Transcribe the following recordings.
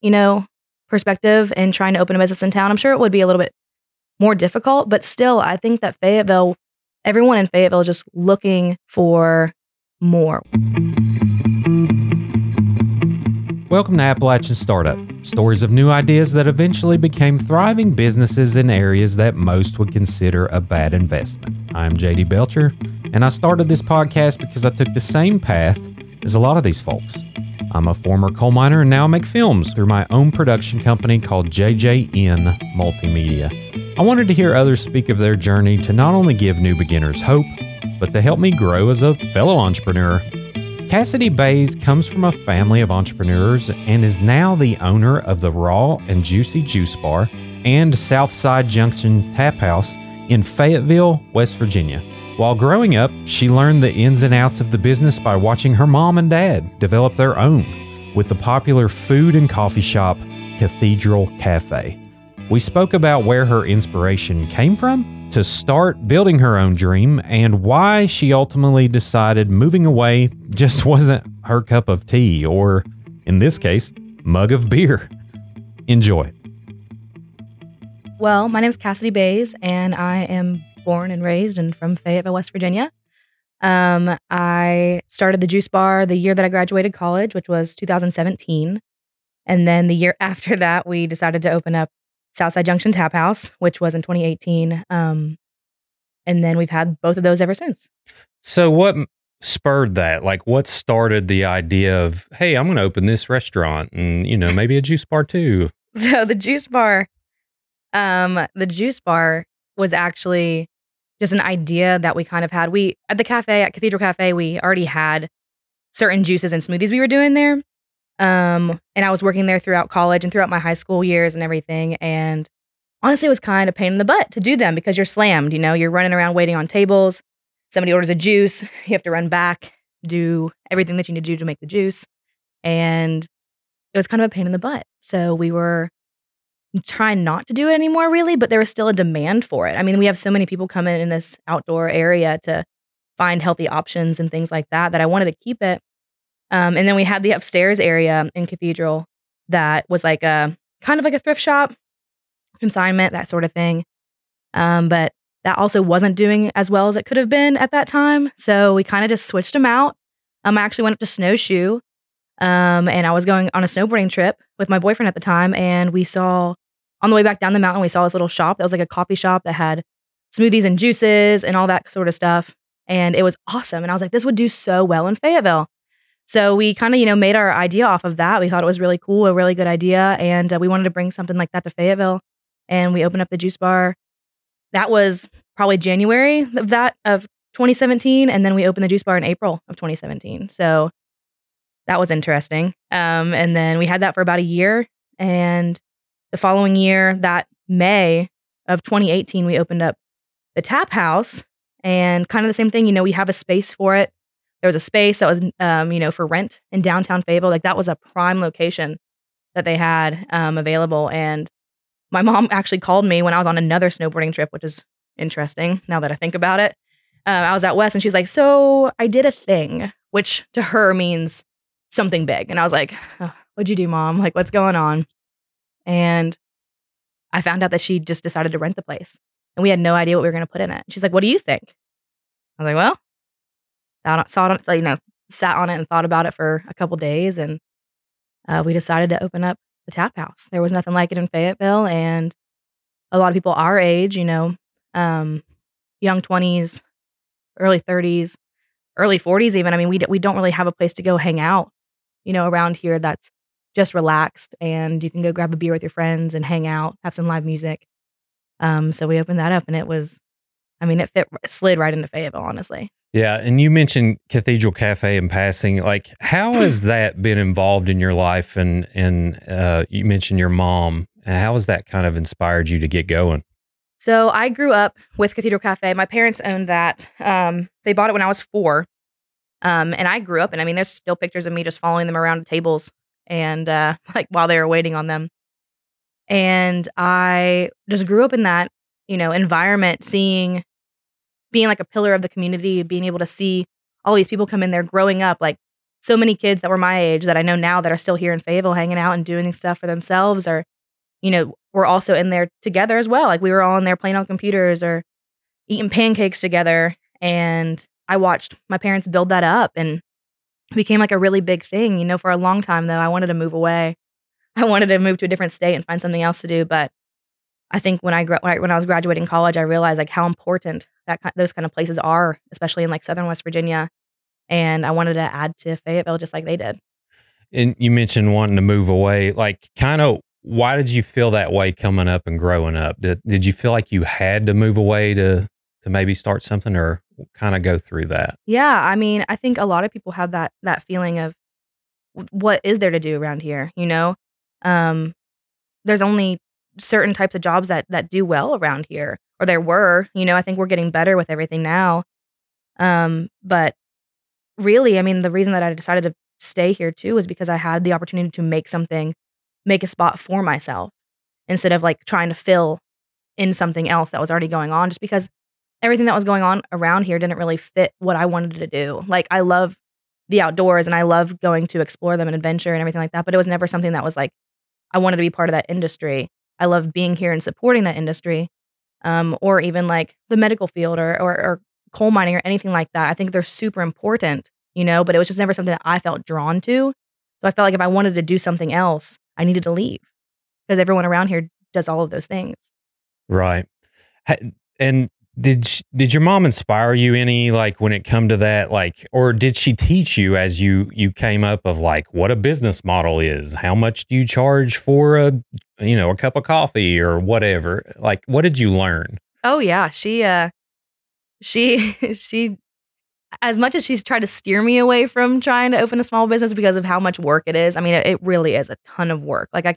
you know, perspective and trying to open a business in town, I'm sure it would be a little bit more difficult, but still, I think that Fayetteville, everyone in Fayetteville is just looking for more. Welcome to Appalachian Startup stories of new ideas that eventually became thriving businesses in areas that most would consider a bad investment. I'm JD Belcher, and I started this podcast because I took the same path as a lot of these folks. I'm a former coal miner and now make films through my own production company called JJN Multimedia. I wanted to hear others speak of their journey to not only give new beginners hope, but to help me grow as a fellow entrepreneur. Cassidy Bays comes from a family of entrepreneurs and is now the owner of the Raw and Juicy Juice Bar and Southside Junction Tap House in Fayetteville, West Virginia. While growing up, she learned the ins and outs of the business by watching her mom and dad develop their own with the popular food and coffee shop Cathedral Cafe. We spoke about where her inspiration came from to start building her own dream and why she ultimately decided moving away just wasn't her cup of tea or, in this case, mug of beer. Enjoy. Well, my name is Cassidy Bays, and I am born and raised and from Fayetteville, West Virginia. Um, I started the juice bar the year that I graduated college, which was 2017. And then the year after that, we decided to open up Southside Junction Tap House, which was in 2018. Um, and then we've had both of those ever since. So, what spurred that? Like, what started the idea of, hey, I'm going to open this restaurant and, you know, maybe a juice bar too? So, the juice bar, um, the juice bar was actually just an idea that we kind of had. We at the cafe at Cathedral Cafe, we already had certain juices and smoothies we were doing there. Um, and I was working there throughout college and throughout my high school years and everything. And honestly, it was kind of pain in the butt to do them because you're slammed. You know, you're running around waiting on tables. Somebody orders a juice, you have to run back, do everything that you need to do to make the juice, and it was kind of a pain in the butt. So we were trying not to do it anymore, really, but there was still a demand for it. I mean, we have so many people coming in this outdoor area to find healthy options and things like that that I wanted to keep it. Um, and then we had the upstairs area in Cathedral that was like a kind of like a thrift shop, consignment, that sort of thing. Um, but that also wasn't doing as well as it could have been at that time. So we kind of just switched them out. Um, I actually went up to Snowshoe um, and I was going on a snowboarding trip with my boyfriend at the time. And we saw on the way back down the mountain, we saw this little shop that was like a coffee shop that had smoothies and juices and all that sort of stuff. And it was awesome. And I was like, this would do so well in Fayetteville. So we kind of, you know, made our idea off of that. We thought it was really cool, a really good idea. And uh, we wanted to bring something like that to Fayetteville. And we opened up the juice bar. That was probably January of that of 2017. And then we opened the juice bar in April of 2017. So that was interesting. Um, and then we had that for about a year. And the following year, that May of 2018, we opened up the tap house and kind of the same thing. You know, we have a space for it. There was a space that was, um, you know, for rent in downtown Fayetteville. Like that was a prime location that they had um, available. And my mom actually called me when I was on another snowboarding trip, which is interesting now that I think about it. Uh, I was at West and she's like, So I did a thing, which to her means something big. And I was like, oh, What'd you do, mom? Like, what's going on? And I found out that she just decided to rent the place and we had no idea what we were going to put in it. She's like, What do you think? I was like, Well, I saw it, you know, sat on it and thought about it for a couple days. And uh, we decided to open up the tap house. There was nothing like it in Fayetteville. And a lot of people our age, you know, um, young 20s, early 30s, early 40s, even. I mean, we, d- we don't really have a place to go hang out, you know, around here that's just relaxed and you can go grab a beer with your friends and hang out, have some live music. Um, so we opened that up and it was, I mean, it fit, slid right into Fayetteville, honestly. Yeah. And you mentioned Cathedral Cafe in passing. Like, how has that been involved in your life? And, and uh, you mentioned your mom. How has that kind of inspired you to get going? So I grew up with Cathedral Cafe. My parents owned that. Um, they bought it when I was four. Um, and I grew up, and I mean, there's still pictures of me just following them around tables and uh, like while they were waiting on them. And I just grew up in that, you know, environment, seeing, being like a pillar of the community, being able to see all these people come in there growing up. Like so many kids that were my age that I know now that are still here in Fayetteville hanging out and doing stuff for themselves or, you know, we're also in there together as well. Like we were all in there playing on computers or eating pancakes together. And I watched my parents build that up and became like a really big thing. You know, for a long time though, I wanted to move away. I wanted to move to a different state and find something else to do. But I think when I when I was graduating college, I realized like how important that those kind of places are, especially in like Southern West Virginia. And I wanted to add to Fayetteville just like they did. And you mentioned wanting to move away. Like, kind of, why did you feel that way coming up and growing up? Did Did you feel like you had to move away to to maybe start something, or kind of go through that? Yeah, I mean, I think a lot of people have that that feeling of what is there to do around here. You know, um, there's only certain types of jobs that that do well around here, or there were. You know, I think we're getting better with everything now. Um, but really, I mean, the reason that I decided to stay here too was because I had the opportunity to make something, make a spot for myself instead of like trying to fill in something else that was already going on. Just because everything that was going on around here didn't really fit what I wanted to do. Like I love the outdoors and I love going to explore them and adventure and everything like that, but it was never something that was like I wanted to be part of that industry. I love being here and supporting that industry, um, or even like the medical field or, or, or coal mining or anything like that. I think they're super important, you know, but it was just never something that I felt drawn to. So I felt like if I wanted to do something else, I needed to leave because everyone around here does all of those things. Right. And did did your mom inspire you any like when it come to that? Like or did she teach you as you you came up of like what a business model is? How much do you charge for a you know a cup of coffee or whatever? Like what did you learn? Oh yeah she uh she she as much as she's tried to steer me away from trying to open a small business because of how much work it is i mean it, it really is a ton of work. Like i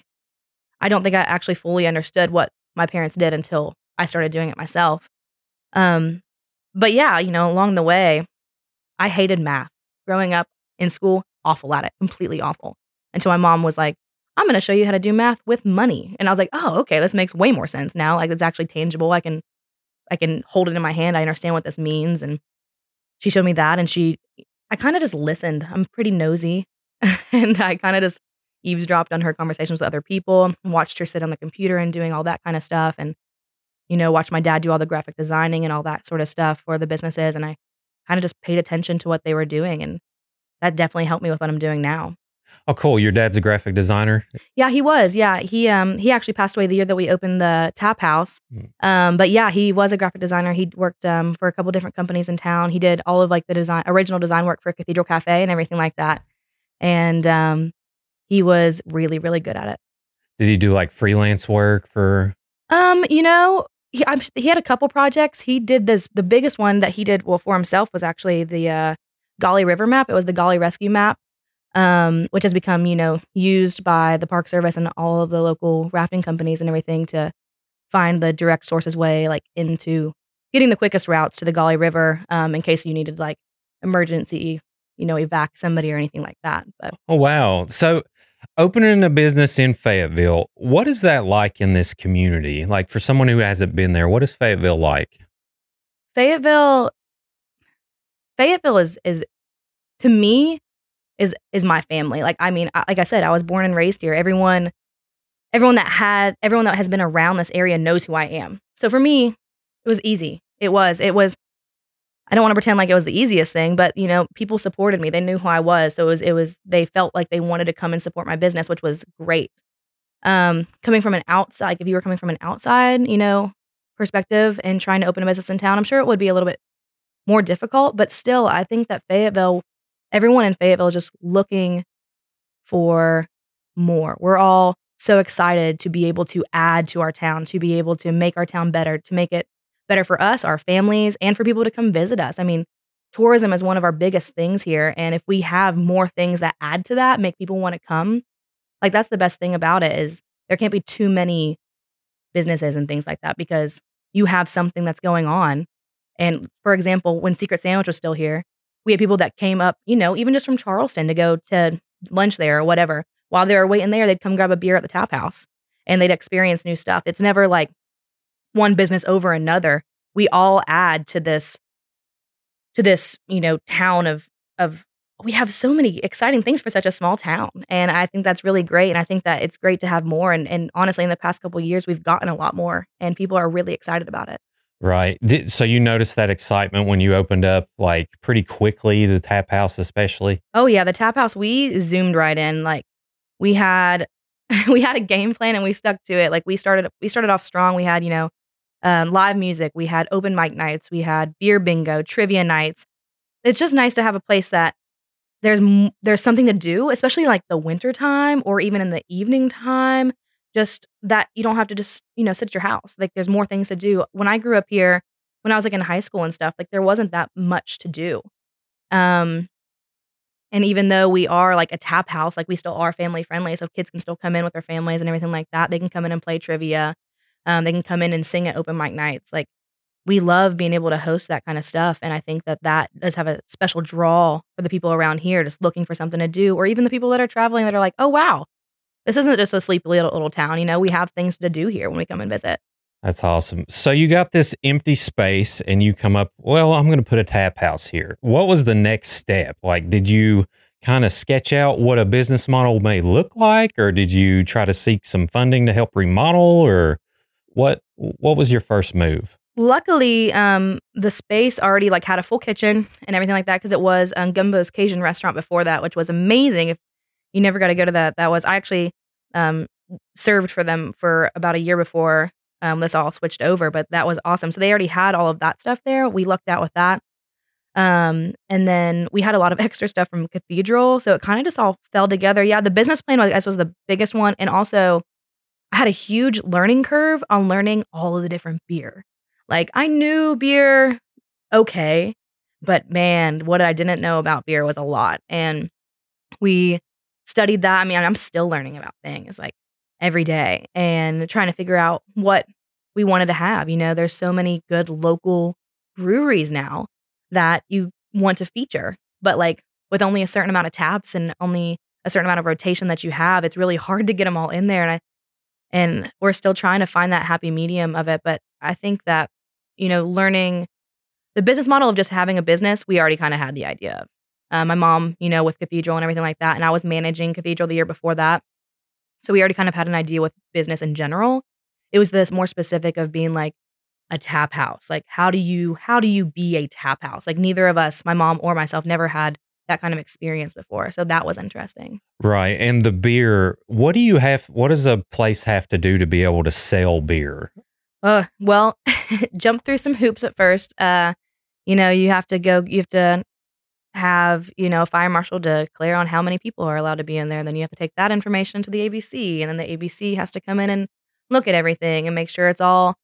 i don't think i actually fully understood what my parents did until i started doing it myself um, but yeah, you know, along the way, I hated math. Growing up in school, awful at it, completely awful. Until my mom was like, I'm going to show you how to do math with money. And I was like, oh, okay, this makes way more sense now. Like it's actually tangible. I can, I can hold it in my hand. I understand what this means. And she showed me that. And she, I kind of just listened. I'm pretty nosy. and I kind of just eavesdropped on her conversations with other people, watched her sit on the computer and doing all that kind of stuff. And you know, watch my dad do all the graphic designing and all that sort of stuff for the businesses. And I kind of just paid attention to what they were doing. And that definitely helped me with what I'm doing now. Oh, cool! Your dad's a graphic designer. Yeah, he was. Yeah, he um he actually passed away the year that we opened the tap house. Mm. Um, but yeah, he was a graphic designer. He worked um for a couple different companies in town. He did all of like the design, original design work for Cathedral Cafe and everything like that. And um, he was really really good at it. Did he do like freelance work for? Um, you know, he, I'm, he had a couple projects. He did this. The biggest one that he did well for himself was actually the uh, Gauley River map. It was the Gauley Rescue map, um, which has become you know used by the Park Service and all of the local rafting companies and everything to find the direct sources way like into getting the quickest routes to the Gauley River um, in case you needed like emergency you know evac somebody or anything like that. But oh wow, so Opening a business in Fayetteville, what is that like in this community? Like for someone who hasn't been there, what is Fayetteville like? Fayetteville Fayetteville is is to me is is my family. Like I mean, like I said, I was born and raised here. Everyone everyone that had everyone that has been around this area knows who I am. So for me, it was easy. It was it was I don't want to pretend like it was the easiest thing, but you know, people supported me. They knew who I was. So it was it was they felt like they wanted to come and support my business, which was great. Um, coming from an outside, like if you were coming from an outside, you know, perspective and trying to open a business in town, I'm sure it would be a little bit more difficult, but still I think that Fayetteville, everyone in Fayetteville is just looking for more. We're all so excited to be able to add to our town, to be able to make our town better, to make it better for us, our families, and for people to come visit us. I mean, tourism is one of our biggest things here. And if we have more things that add to that, make people want to come, like that's the best thing about it is there can't be too many businesses and things like that because you have something that's going on. And for example, when Secret Sandwich was still here, we had people that came up, you know, even just from Charleston to go to lunch there or whatever. While they were waiting there, they'd come grab a beer at the tap house and they'd experience new stuff. It's never like one business over another we all add to this to this you know town of of we have so many exciting things for such a small town. And I think that's really great. And I think that it's great to have more. And, and honestly, in the past couple years, we've gotten a lot more and people are really excited about it. Right. So you noticed that excitement when you opened up like pretty quickly, the tap house especially? Oh yeah, the tap house, we zoomed right in. Like we had we had a game plan and we stuck to it. Like we started we started off strong. We had, you know, um, live music, we had open mic nights, we had beer bingo, trivia nights. It's just nice to have a place that there's there's something to do, especially like the winter time or even in the evening time just that you don't have to just, you know, sit at your house. Like there's more things to do. When I grew up here, when I was like in high school and stuff, like there wasn't that much to do. Um and even though we are like a tap house, like we still are family friendly, so kids can still come in with their families and everything like that. They can come in and play trivia. Um, they can come in and sing at open mic nights. Like we love being able to host that kind of stuff, and I think that that does have a special draw for the people around here, just looking for something to do, or even the people that are traveling that are like, oh wow, this isn't just a sleepy little, little town. You know, we have things to do here when we come and visit. That's awesome. So you got this empty space and you come up, well, I'm going to put a tap house here. What was the next step? Like, did you kind of sketch out what a business model may look like or did you try to seek some funding to help remodel or what what was your first move? Luckily, um, the space already like had a full kitchen and everything like that because it was um, Gumbo's Cajun restaurant before that, which was amazing. If you never got to go to that. That was I actually um, served for them for about a year before um, this all switched over, but that was awesome. So they already had all of that stuff there. We lucked out with that. Um, and then we had a lot of extra stuff from Cathedral. So it kind of just all fell together. Yeah, the business plan was, was the biggest one. And also, I had a huge learning curve on learning all of the different beer. Like, I knew beer okay, but man, what I didn't know about beer was a lot. And we studied that. I mean, I'm still learning about things like every day and trying to figure out what we wanted to have. You know, there's so many good local breweries now that you want to feature, but like with only a certain amount of taps and only a certain amount of rotation that you have, it's really hard to get them all in there. And I, and we're still trying to find that happy medium of it. But I think that, you know, learning the business model of just having a business, we already kind of had the idea of uh, my mom, you know, with Cathedral and everything like that. And I was managing Cathedral the year before that. So we already kind of had an idea with business in general. It was this more specific of being like a tap house. Like how do you how do you be a tap house? Like neither of us, my mom or myself, never had that kind of experience before. So that was interesting. Right. And the beer, what do you have what does a place have to do to be able to sell beer? Uh well, jump through some hoops at first. Uh you know, you have to go you have to have, you know, a fire marshal declare on how many people are allowed to be in there. Then you have to take that information to the ABC, and then the ABC has to come in and look at everything and make sure it's all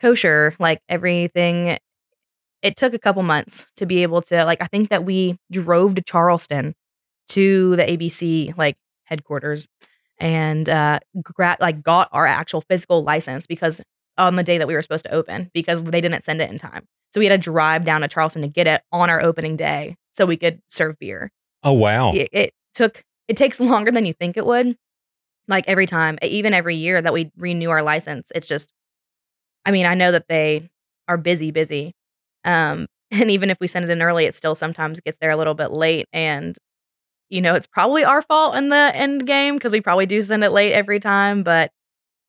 kosher, like everything. It took a couple months to be able to, like, I think that we drove to Charleston to the ABC, like, headquarters and, uh, gra- like, got our actual physical license because on the day that we were supposed to open because they didn't send it in time. So we had to drive down to Charleston to get it on our opening day so we could serve beer. Oh wow. It, it took it takes longer than you think it would. Like every time, even every year that we renew our license, it's just I mean, I know that they are busy, busy. Um, and even if we send it in early, it still sometimes gets there a little bit late. And, you know, it's probably our fault in the end game because we probably do send it late every time. But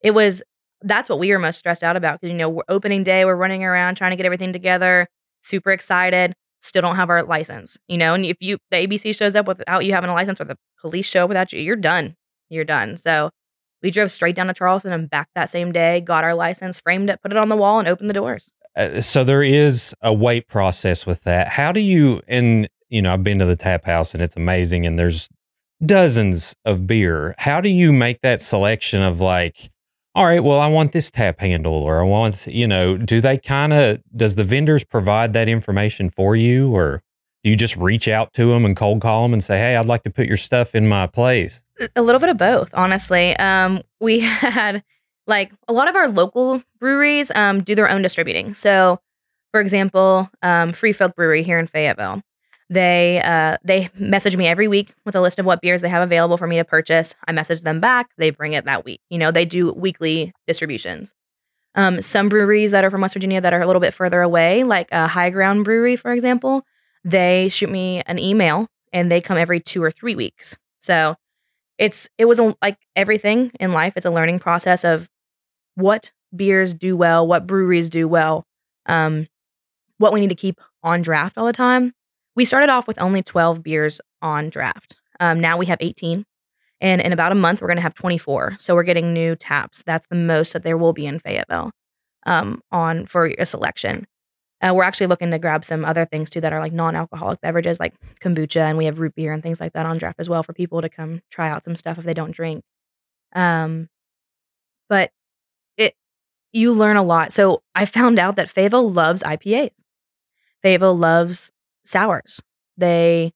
it was that's what we were most stressed out about because, you know, we're opening day, we're running around trying to get everything together, super excited still don't have our license, you know, and if you the ABC shows up without you having a license or the police show up without you, you're done. You're done. So we drove straight down to Charleston and back that same day, got our license, framed it, put it on the wall, and opened the doors. Uh, so there is a wait process with that. How do you and you know, I've been to the tap house and it's amazing and there's dozens of beer. How do you make that selection of like all right, well, I want this tap handle or I want, you know, do they kind of, does the vendors provide that information for you or do you just reach out to them and cold call them and say, hey, I'd like to put your stuff in my place? A little bit of both, honestly. Um, we had like a lot of our local breweries um, do their own distributing. So, for example, um, Folk Brewery here in Fayetteville, they uh, they message me every week with a list of what beers they have available for me to purchase. I message them back. They bring it that week. You know, they do weekly distributions. Um, some breweries that are from West Virginia that are a little bit further away, like a High Ground Brewery, for example, they shoot me an email and they come every two or three weeks. So it's it was a, like everything in life. It's a learning process of what beers do well, what breweries do well, um, what we need to keep on draft all the time. We started off with only 12 beers on draft. Um, now we have 18. And in about a month, we're going to have 24. So we're getting new taps. That's the most that there will be in Fayetteville um, on for a selection. Uh, we're actually looking to grab some other things too that are like non-alcoholic beverages, like kombucha, and we have root beer and things like that on draft as well for people to come try out some stuff if they don't drink. Um, but you learn a lot. So I found out that Fayetteville loves IPAs. Fayetteville loves sours. They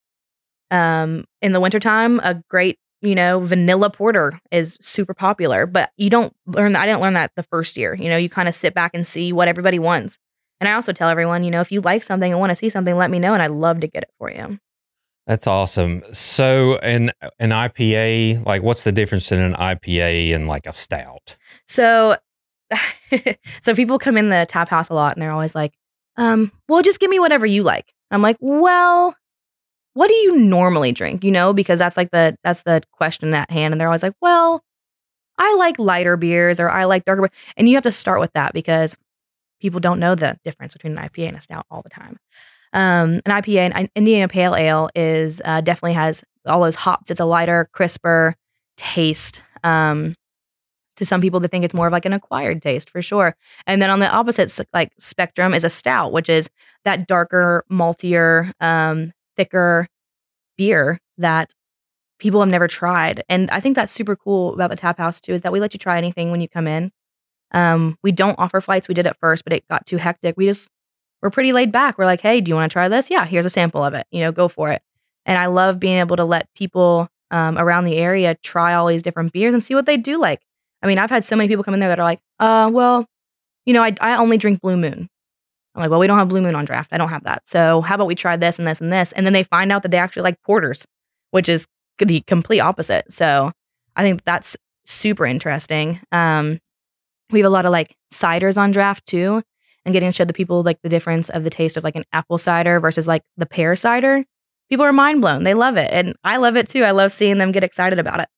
um in the wintertime, a great you know, vanilla porter is super popular, but you don't learn that. I didn't learn that the first year. You know, you kind of sit back and see what everybody wants. And I also tell everyone, you know, if you like something and want to see something, let me know and I'd love to get it for you. That's awesome. So, an an IPA, like, what's the difference in an IPA and like a stout? So, so people come in the tap house a lot and they're always like, um, well, just give me whatever you like. I'm like, well, what do you normally drink? You know, because that's like the that's the question at hand. And they're always like, well, I like lighter beers or I like darker. And you have to start with that because people don't know the difference between an IPA and a stout all the time. Um, an IPA, an Indiana Pale Ale, is uh, definitely has all those hops. It's a lighter, crisper taste. Um, to some people, they think it's more of like an acquired taste for sure. And then on the opposite like spectrum is a stout, which is that darker, maltier, um, thicker beer that people have never tried. And I think that's super cool about the tap house too, is that we let you try anything when you come in. Um, we don't offer flights. We did at first, but it got too hectic. We just we're pretty laid back. We're like, hey, do you want to try this? Yeah, here's a sample of it. You know, go for it. And I love being able to let people um, around the area try all these different beers and see what they do like. I mean, I've had so many people come in there that are like, uh, well, you know, I, I only drink Blue Moon. I'm like, well, we don't have Blue Moon on draft. I don't have that. So how about we try this and this and this? And then they find out that they actually like porters, which is the complete opposite. So I think that's super interesting. Um, we have a lot of like ciders on draft too, and getting to show the people like the difference of the taste of like an apple cider versus like the pear cider. People are mind blown. They love it. And I love it too. I love seeing them get excited about it.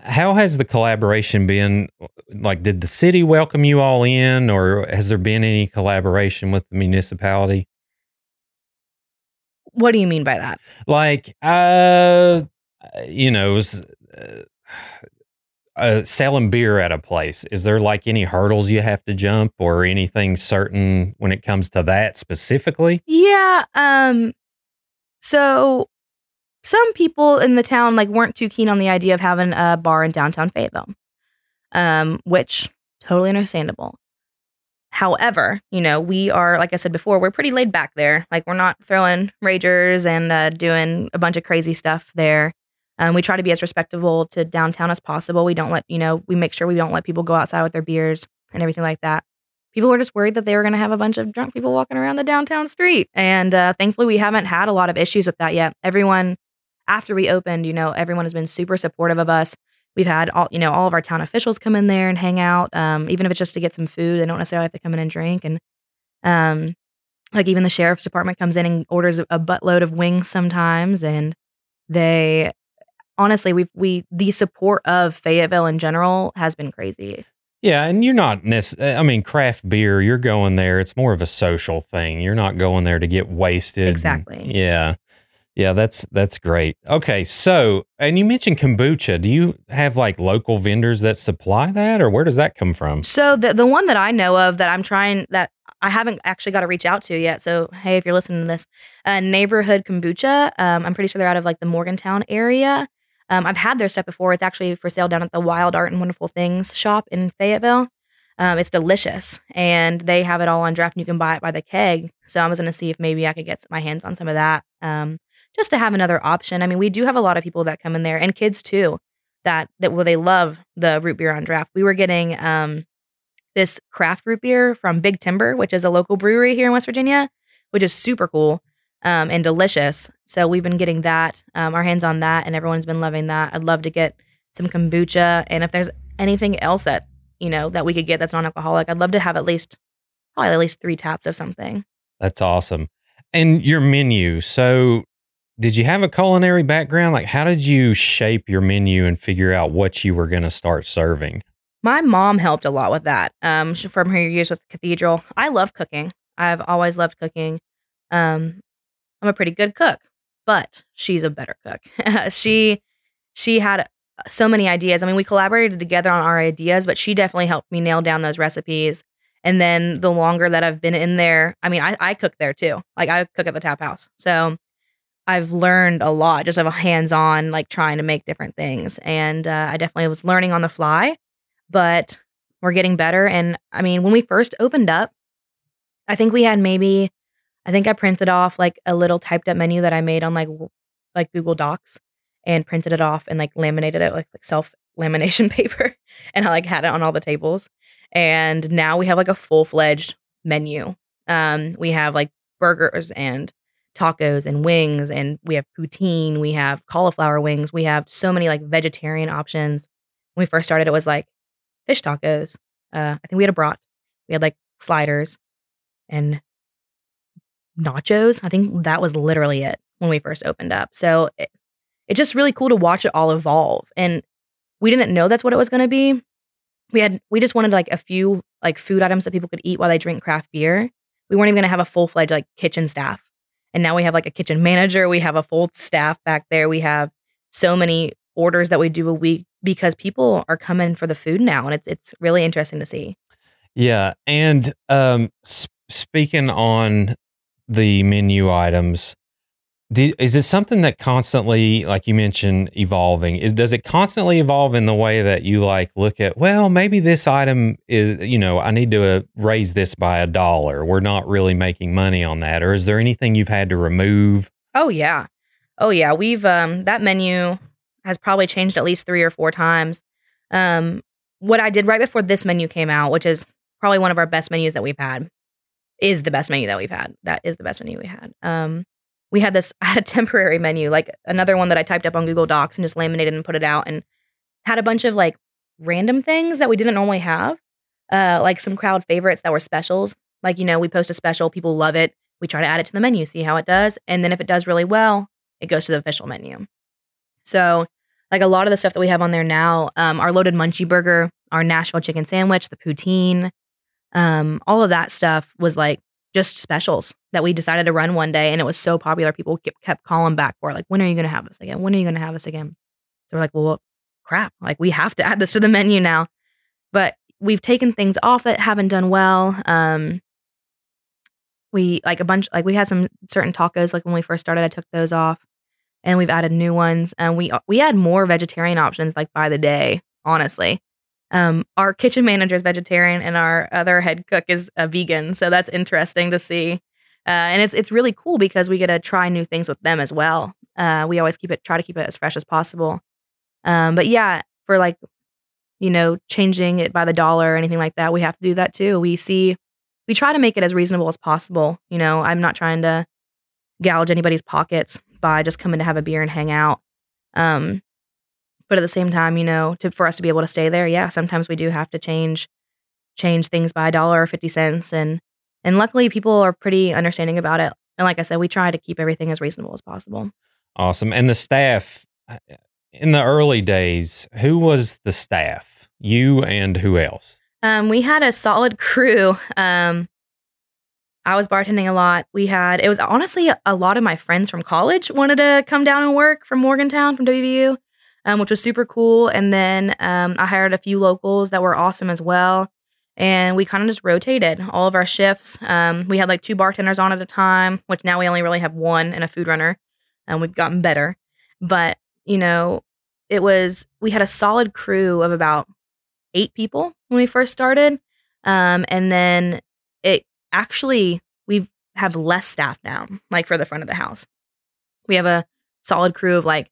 How has the collaboration been? Like, did the city welcome you all in, or has there been any collaboration with the municipality? What do you mean by that? Like, uh, you know, was, uh, uh, selling beer at a place, is there like any hurdles you have to jump or anything certain when it comes to that specifically? Yeah. Um. So some people in the town like weren't too keen on the idea of having a bar in downtown Fayetteville, um, which totally understandable. However, you know, we are, like I said before, we're pretty laid back there. Like, we're not throwing ragers and uh, doing a bunch of crazy stuff there. Um, we try to be as respectable to downtown as possible. We don't let, you know, we make sure we don't let people go outside with their beers and everything like that. People were just worried that they were going to have a bunch of drunk people walking around the downtown street. And uh, thankfully, we haven't had a lot of issues with that yet. Everyone, after we opened, you know, everyone has been super supportive of us. We've had all, you know, all of our town officials come in there and hang out. Um, even if it's just to get some food, they don't necessarily have to come in and drink. And um, like even the sheriff's department comes in and orders a buttload of wings sometimes. And they honestly, we we the support of Fayetteville in general has been crazy. Yeah, and you're not necessarily, I mean, craft beer, you're going there, it's more of a social thing. You're not going there to get wasted. Exactly. And, yeah. Yeah, that's that's great. Okay, so and you mentioned kombucha. Do you have like local vendors that supply that, or where does that come from? So the the one that I know of that I'm trying that I haven't actually got to reach out to yet. So hey, if you're listening to this, uh, neighborhood kombucha. Um, I'm pretty sure they're out of like the Morgantown area. Um, I've had their stuff before. It's actually for sale down at the Wild Art and Wonderful Things shop in Fayetteville. Um, it's delicious, and they have it all on draft. and You can buy it by the keg. So I was going to see if maybe I could get my hands on some of that. Um, just to have another option. I mean, we do have a lot of people that come in there and kids too that that well they love the root beer on draft. We were getting um this craft root beer from Big Timber, which is a local brewery here in West Virginia, which is super cool um, and delicious. So we've been getting that, um, our hands on that, and everyone's been loving that. I'd love to get some kombucha, and if there's anything else that you know that we could get that's non-alcoholic, I'd love to have at least probably at least three taps of something. That's awesome. And your menu. So did you have a culinary background? Like, how did you shape your menu and figure out what you were going to start serving? My mom helped a lot with that. Um, from her years with the Cathedral, I love cooking. I've always loved cooking. Um, I'm a pretty good cook, but she's a better cook. she she had so many ideas. I mean, we collaborated together on our ideas, but she definitely helped me nail down those recipes. And then the longer that I've been in there, I mean, I, I cook there too. Like I cook at the tap house. So I've learned a lot just of a hands on, like trying to make different things. And uh, I definitely was learning on the fly, but we're getting better. And I mean, when we first opened up, I think we had maybe, I think I printed off like a little typed up menu that I made on like like Google Docs and printed it off and like laminated it like, like self lamination paper, and I like had it on all the tables. And now we have like a full fledged menu. Um, we have like burgers and tacos and wings, and we have poutine. We have cauliflower wings. We have so many like vegetarian options. When we first started, it was like fish tacos. Uh, I think we had a brat. We had like sliders and nachos. I think that was literally it when we first opened up. So it, it's just really cool to watch it all evolve. And we didn't know that's what it was going to be. We had we just wanted like a few like food items that people could eat while they drink craft beer. We weren't even going to have a full fledged like kitchen staff. And now we have like a kitchen manager. We have a full staff back there. We have so many orders that we do a week because people are coming for the food now, and it's it's really interesting to see. Yeah, and um, s- speaking on the menu items, do, is it something that constantly, like you mentioned, evolving? Is does it constantly evolve in the way that you like look at? Well, maybe this item is, you know, I need to uh, raise this by a dollar. We're not really making money on that, or is there anything you've had to remove? Oh yeah. Oh yeah. We've um that menu has probably changed at least three or four times. Um what I did right before this menu came out, which is probably one of our best menus that we've had, is the best menu that we've had. That is the best menu we had. Um we had this I had a temporary menu, like another one that I typed up on Google Docs and just laminated and put it out and had a bunch of like random things that we didn't normally have. Uh like some crowd favorites that were specials. Like, you know, we post a special, people love it. We try to add it to the menu, see how it does. And then if it does really well, it goes to the official menu. So, like a lot of the stuff that we have on there now, um, our loaded munchie burger, our Nashville chicken sandwich, the poutine, um, all of that stuff was like just specials that we decided to run one day. And it was so popular. People kept, calling back for like, when are you going to have this again? When are you going to have this again? So we're like, well, crap. Like, we have to add this to the menu now. But we've taken things off that haven't done well. Um, we like a bunch like we had some certain tacos like when we first started i took those off and we've added new ones and we we had more vegetarian options like by the day honestly um our kitchen manager is vegetarian and our other head cook is a vegan so that's interesting to see uh, and it's it's really cool because we get to try new things with them as well uh we always keep it try to keep it as fresh as possible um but yeah for like you know changing it by the dollar or anything like that we have to do that too we see we try to make it as reasonable as possible. You know, I'm not trying to gouge anybody's pockets by just coming to have a beer and hang out. Um, but at the same time, you know, to for us to be able to stay there, yeah, sometimes we do have to change change things by a dollar or fifty cents, and and luckily people are pretty understanding about it. And like I said, we try to keep everything as reasonable as possible. Awesome. And the staff uh, in the early days, who was the staff? You and who else? Um, we had a solid crew. Um, I was bartending a lot. We had it was honestly a lot of my friends from college wanted to come down and work from Morgantown from WVU, um, which was super cool. And then um, I hired a few locals that were awesome as well. And we kind of just rotated all of our shifts. Um, we had like two bartenders on at a time, which now we only really have one and a food runner. And we've gotten better. But, you know, it was, we had a solid crew of about eight people when we first started. Um, and then it actually, we have less staff now, like for the front of the house. We have a solid crew of like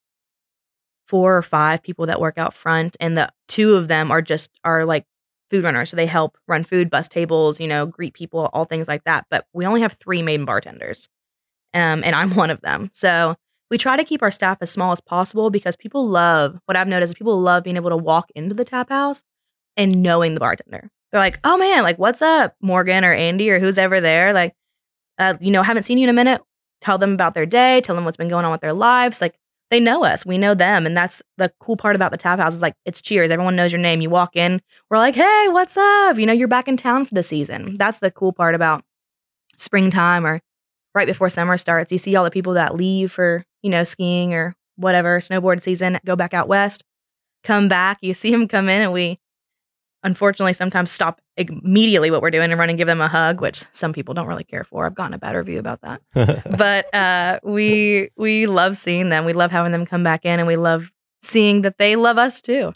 four or five people that work out front, and the two of them are just are like food runners. So they help run food, bus tables, you know, greet people, all things like that. But we only have three main bartenders. Um, and I'm one of them. So we try to keep our staff as small as possible because people love what I've noticed people love being able to walk into the tap house and knowing the bartender. They're like, oh man, like what's up, Morgan or Andy or who's ever there? Like, uh, you know, haven't seen you in a minute. tell them about their day, tell them what's been going on with their lives. Like they know us, we know them, and that's the cool part about the tap house is like it's cheers. Everyone knows your name. You walk in, we're like, hey, what's up? You know, you're back in town for the season. That's the cool part about springtime or right before summer starts. You see all the people that leave for you know skiing or whatever snowboard season, go back out west, come back. You see them come in, and we unfortunately sometimes stop immediately what we're doing and run and give them a hug, which some people don't really care for. I've gotten a bad review about that. but uh, we we love seeing them. We love having them come back in, and we love seeing that they love us too.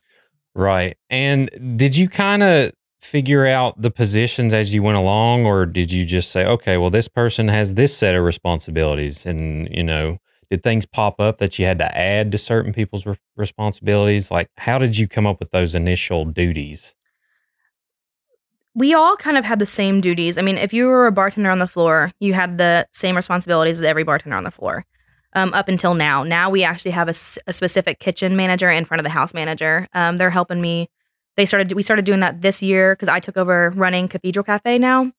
Right. And did you kind of figure out the positions as you went along, or did you just say, okay, well, this person has this set of responsibilities, and you know, did things pop up that you had to add to certain people's re- responsibilities? Like, how did you come up with those initial duties? We all kind of had the same duties. I mean, if you were a bartender on the floor, you had the same responsibilities as every bartender on the floor. Um, up until now, now we actually have a, a, specific kitchen manager in front of the house manager. Um, they're helping me. They started. We started doing that this year because I took over running Cathedral Cafe now.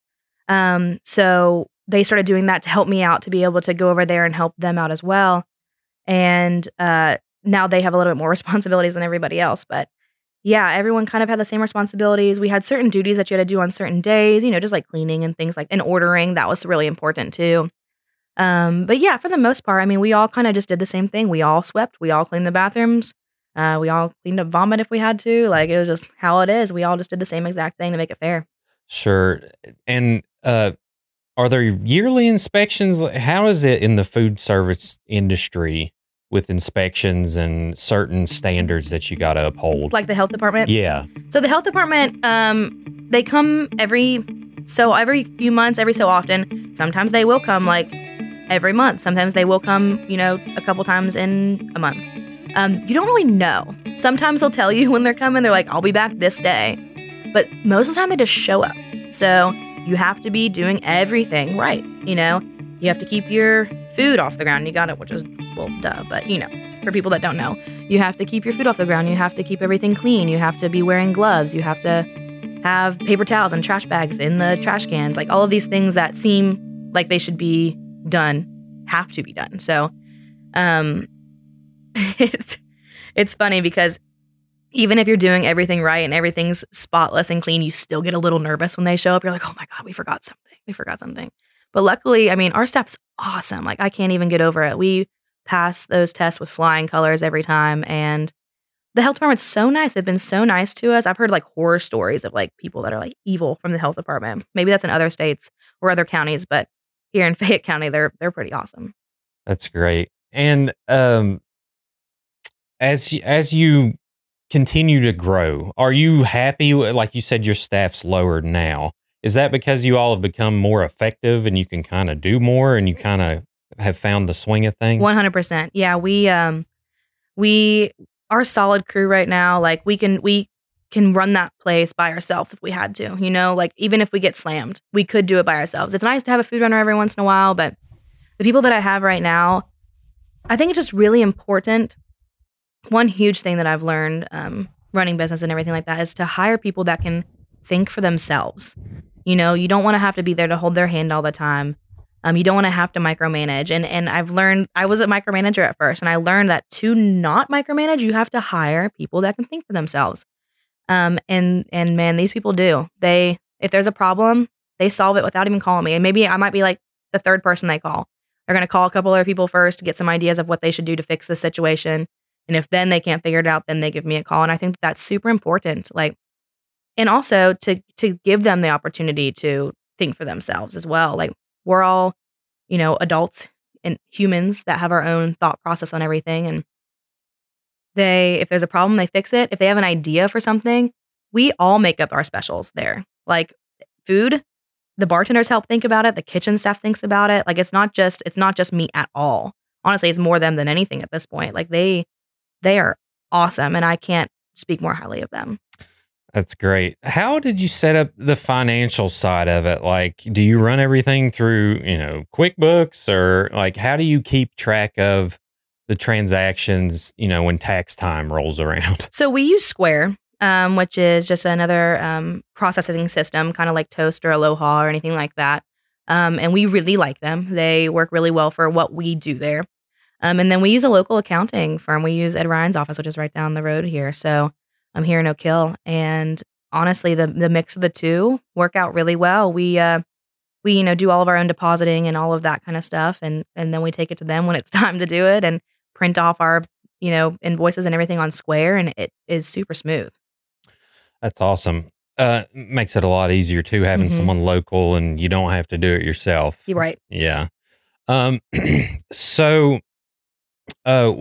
Um, so they started doing that to help me out to be able to go over there and help them out as well. And uh, now they have a little bit more responsibilities than everybody else, but yeah, everyone kind of had the same responsibilities. We had certain duties that you had to do on certain days, you know, just like cleaning and things like and ordering. That was really important too. Um, but yeah, for the most part, I mean, we all kind of just did the same thing. We all swept, we all cleaned the bathrooms, uh, we all cleaned up vomit if we had to. Like it was just how it is. We all just did the same exact thing to make it fair. Sure. And uh, are there yearly inspections? How is it in the food service industry? With inspections and certain standards that you got to uphold. Like the health department? Yeah. So the health department, um, they come every so every few months, every so often. Sometimes they will come like every month. Sometimes they will come, you know, a couple times in a month. Um, you don't really know. Sometimes they'll tell you when they're coming. They're like, "I'll be back this day," but most of the time they just show up. So you have to be doing everything right. You know, you have to keep your food off the ground. You got it, which is well, duh, but you know, for people that don't know, you have to keep your food off the ground. You have to keep everything clean. You have to be wearing gloves. You have to have paper towels and trash bags in the trash cans. Like all of these things that seem like they should be done have to be done. So, um, it's it's funny because even if you're doing everything right and everything's spotless and clean, you still get a little nervous when they show up. You're like, oh my god, we forgot something. We forgot something. But luckily, I mean, our staff's awesome. Like I can't even get over it. We pass those tests with flying colors every time. And the health department's so nice. They've been so nice to us. I've heard like horror stories of like people that are like evil from the health department. Maybe that's in other states or other counties, but here in Fayette County, they're they're pretty awesome. That's great. And um, as as you continue to grow, are you happy? Like you said, your staff's lower now. Is that because you all have become more effective and you can kind of do more and you kind of have found the swing of things? 100%. Yeah, we um we our solid crew right now like we can we can run that place by ourselves if we had to. You know, like even if we get slammed, we could do it by ourselves. It's nice to have a food runner every once in a while, but the people that I have right now, I think it's just really important. One huge thing that I've learned um, running business and everything like that is to hire people that can think for themselves. You know, you don't want to have to be there to hold their hand all the time. Um, you don't want to have to micromanage. And and I've learned I was a micromanager at first, and I learned that to not micromanage, you have to hire people that can think for themselves. Um, and and man, these people do. They if there's a problem, they solve it without even calling me. And maybe I might be like the third person they call. They're gonna call a couple other people first to get some ideas of what they should do to fix the situation. And if then they can't figure it out, then they give me a call. And I think that's super important. Like, and also to to give them the opportunity to think for themselves as well. Like we're all, you know, adults and humans that have our own thought process on everything. And they, if there's a problem, they fix it. If they have an idea for something, we all make up our specials there. Like food, the bartenders help think about it. The kitchen staff thinks about it. Like it's not just, it's not just me at all. Honestly, it's more them than anything at this point. Like they, they are awesome. And I can't speak more highly of them. That's great. How did you set up the financial side of it? Like, do you run everything through, you know, QuickBooks or like how do you keep track of the transactions, you know, when tax time rolls around? So we use Square, um, which is just another um, processing system, kind of like Toast or Aloha or anything like that. Um, and we really like them. They work really well for what we do there. Um, and then we use a local accounting firm. We use Ed Ryan's office, which is right down the road here. So I'm here in Oak Hill. And honestly, the the mix of the two work out really well. We uh, we you know do all of our own depositing and all of that kind of stuff, and and then we take it to them when it's time to do it, and print off our you know invoices and everything on Square, and it is super smooth. That's awesome. Uh, makes it a lot easier too, having Mhm. someone local and you don't have to do it yourself. You're right. Yeah. Um. so, uh,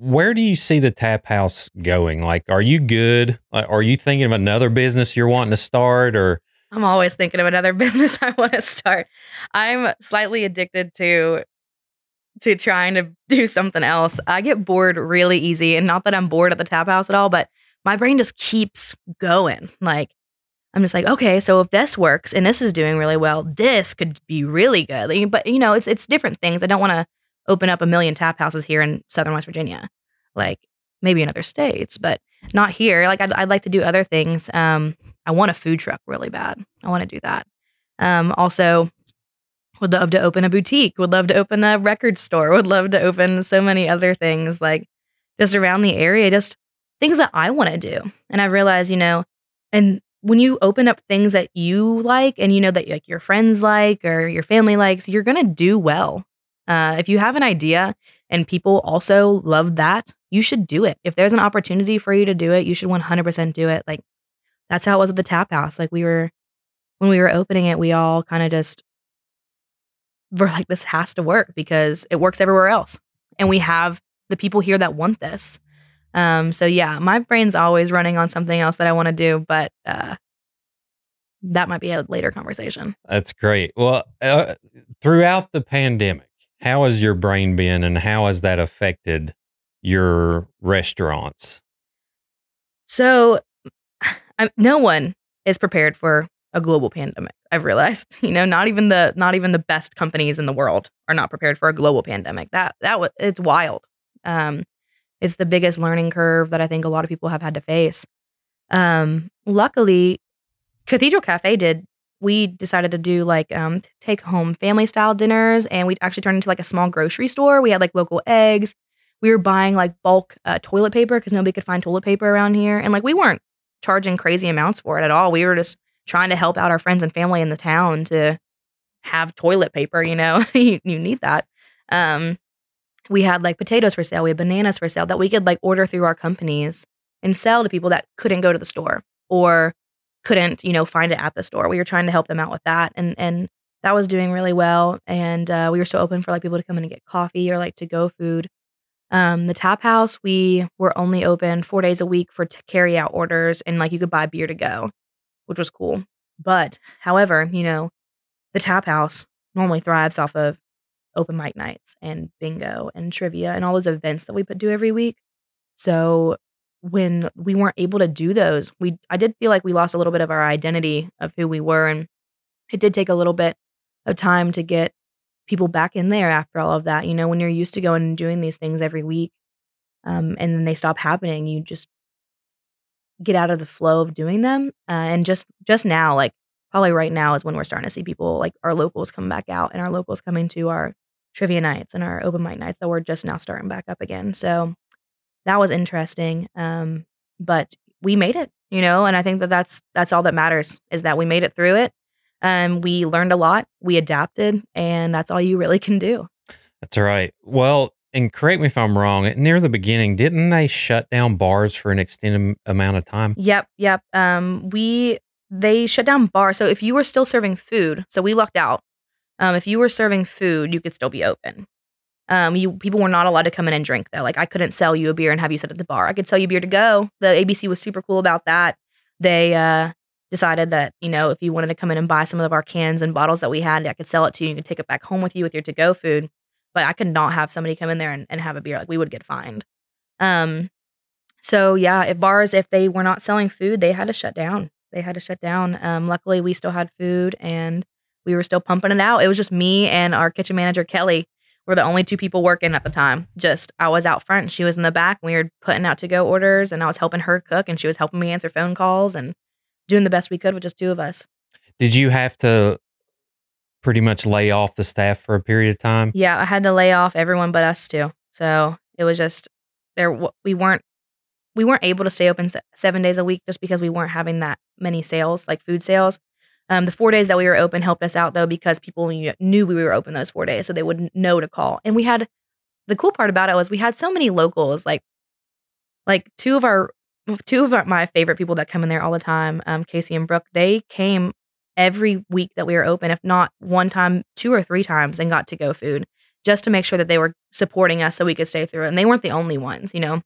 where do you see the tap house going? Like, are you good? Are you thinking of another business you're wanting to start, or I'm always thinking of another business I want to start. I'm slightly addicted to to trying to do something else. I get bored really easy, and not that I'm bored at the tap house at all, but my brain just keeps going. Like I'm just like, okay, so if this works and this is doing really well, this could be really good. But you know, it's it's different things. I don't want to open up a million tap houses here in Southern West Virginia, like maybe in other states, but not here. Like I'd, I'd like to do other things. Um, I want a food truck really bad. I want to do that. Um, also, would love to open a boutique. Would love to open a record store. Would love to open so many other things like just around the area. Just things that I want to do. And I realize, you know, and when you open up things that you like and you know that like your friends like or your family likes, you're gonna do well. Uh, if you have an idea and people also love that, you should do it. If there's an opportunity for you to do it, you should 100% do it. Like that's how it was at the tap house. Like we were when we were opening it, we all kind of just were like, this has to work because it works everywhere else. And we have the people here that want this. Um, so yeah, my brain's always running on something else that I want to do, but uh that might be a later conversation. that's great? Well, uh, throughout the pandemic, how has your brain been, and how has that affected your restaurants? So I, no one is prepared for a global pandemic. I've realized, you know, not even the not even the best companies in the world are not prepared for a global pandemic. That that was it's wild. Um, it's the biggest learning curve that I think a lot of people have had to face. Um, luckily, Cathedral Cafe did. We decided to do like um, take home family style dinners, and we actually turned into like a small grocery store. We had like local eggs. We were buying like bulk uh, toilet paper because nobody could find toilet paper around here, and like we weren't charging crazy amounts for it at all. We were just trying to help out our friends and family in the town to have toilet paper. You know, you, you need that. Um, we had like potatoes for sale. We had bananas for sale that we could like order through our companies and sell to people that couldn't go to the store or couldn't, you know, find it at the store. We were trying to help them out with that, and and that was doing really well. And uh, we were still open for like people to come in and get coffee or like to go food. Um, the tap house, we were only open four days a week for t- carry out orders, and like you could buy beer to go, which was cool. But however, you know, the tap house normally thrives off of open mic nights and bingo and trivia and all those events that we put do every week. So when we weren't able to do those, we I did feel like we lost a little bit of our identity of who we were, and it did take a little bit of time to get people back in there after all of that. You know, when you're used to going and doing these things every week, um, and then they stop happening, you just get out of the flow of doing them. Uh, and just just now, like probably right now, is when we're starting to see people like our locals come back out, and our locals coming to our trivia nights and our open mic nights that we're just now starting back up again. So that was interesting. Um, but we made it, you know, and I think that that's that's all that matters is that we made it through it. Um, we learned a lot, we adapted, and that's all you really can do. That's right. Well, and correct me if I'm wrong. Near the beginning, didn't they shut down bars for an extended amount of time? Yep, yep. Um, we they shut down bars. So if you were still serving food, so we lucked out. Um, if you were serving food, you could still be open. Um, you people were not allowed to come in and drink though. Like I couldn't sell you a beer and have you sit at the bar. I could sell you beer to go. The ABC was super cool about that. They uh, decided that you know if you wanted to come in and buy some of our cans and bottles that we had, I could sell it to you. You could take it back home with you with your to go food. But I could not have somebody come in there and, and have a beer. Like we would get fined. Um, so yeah, if bars if they were not selling food, they had to shut down. They had to shut down. Um, luckily, we still had food and we were still pumping it out. It was just me and our kitchen manager Kelly were the only two people working at the time. Just I was out front, and she was in the back. We were putting out to go orders, and I was helping her cook, and she was helping me answer phone calls and doing the best we could with just two of us. Did you have to pretty much lay off the staff for a period of time. Yeah, I had to lay off everyone but us too. So it was just there. We weren't we weren't able to stay open seven days a week just because we weren't having that many sales, like food sales. Um, the four days that we were open helped us out though because people knew we were open those four days, so they would know to call. And we had the cool part about it was we had so many locals, like like two of our two of my favorite people that come in there all the time, um, Casey and Brooke. They came every week that we were open, if not one time, two or three times, and got to go food just to make sure that they were supporting us so we could stay through. And they weren't the only ones, you know.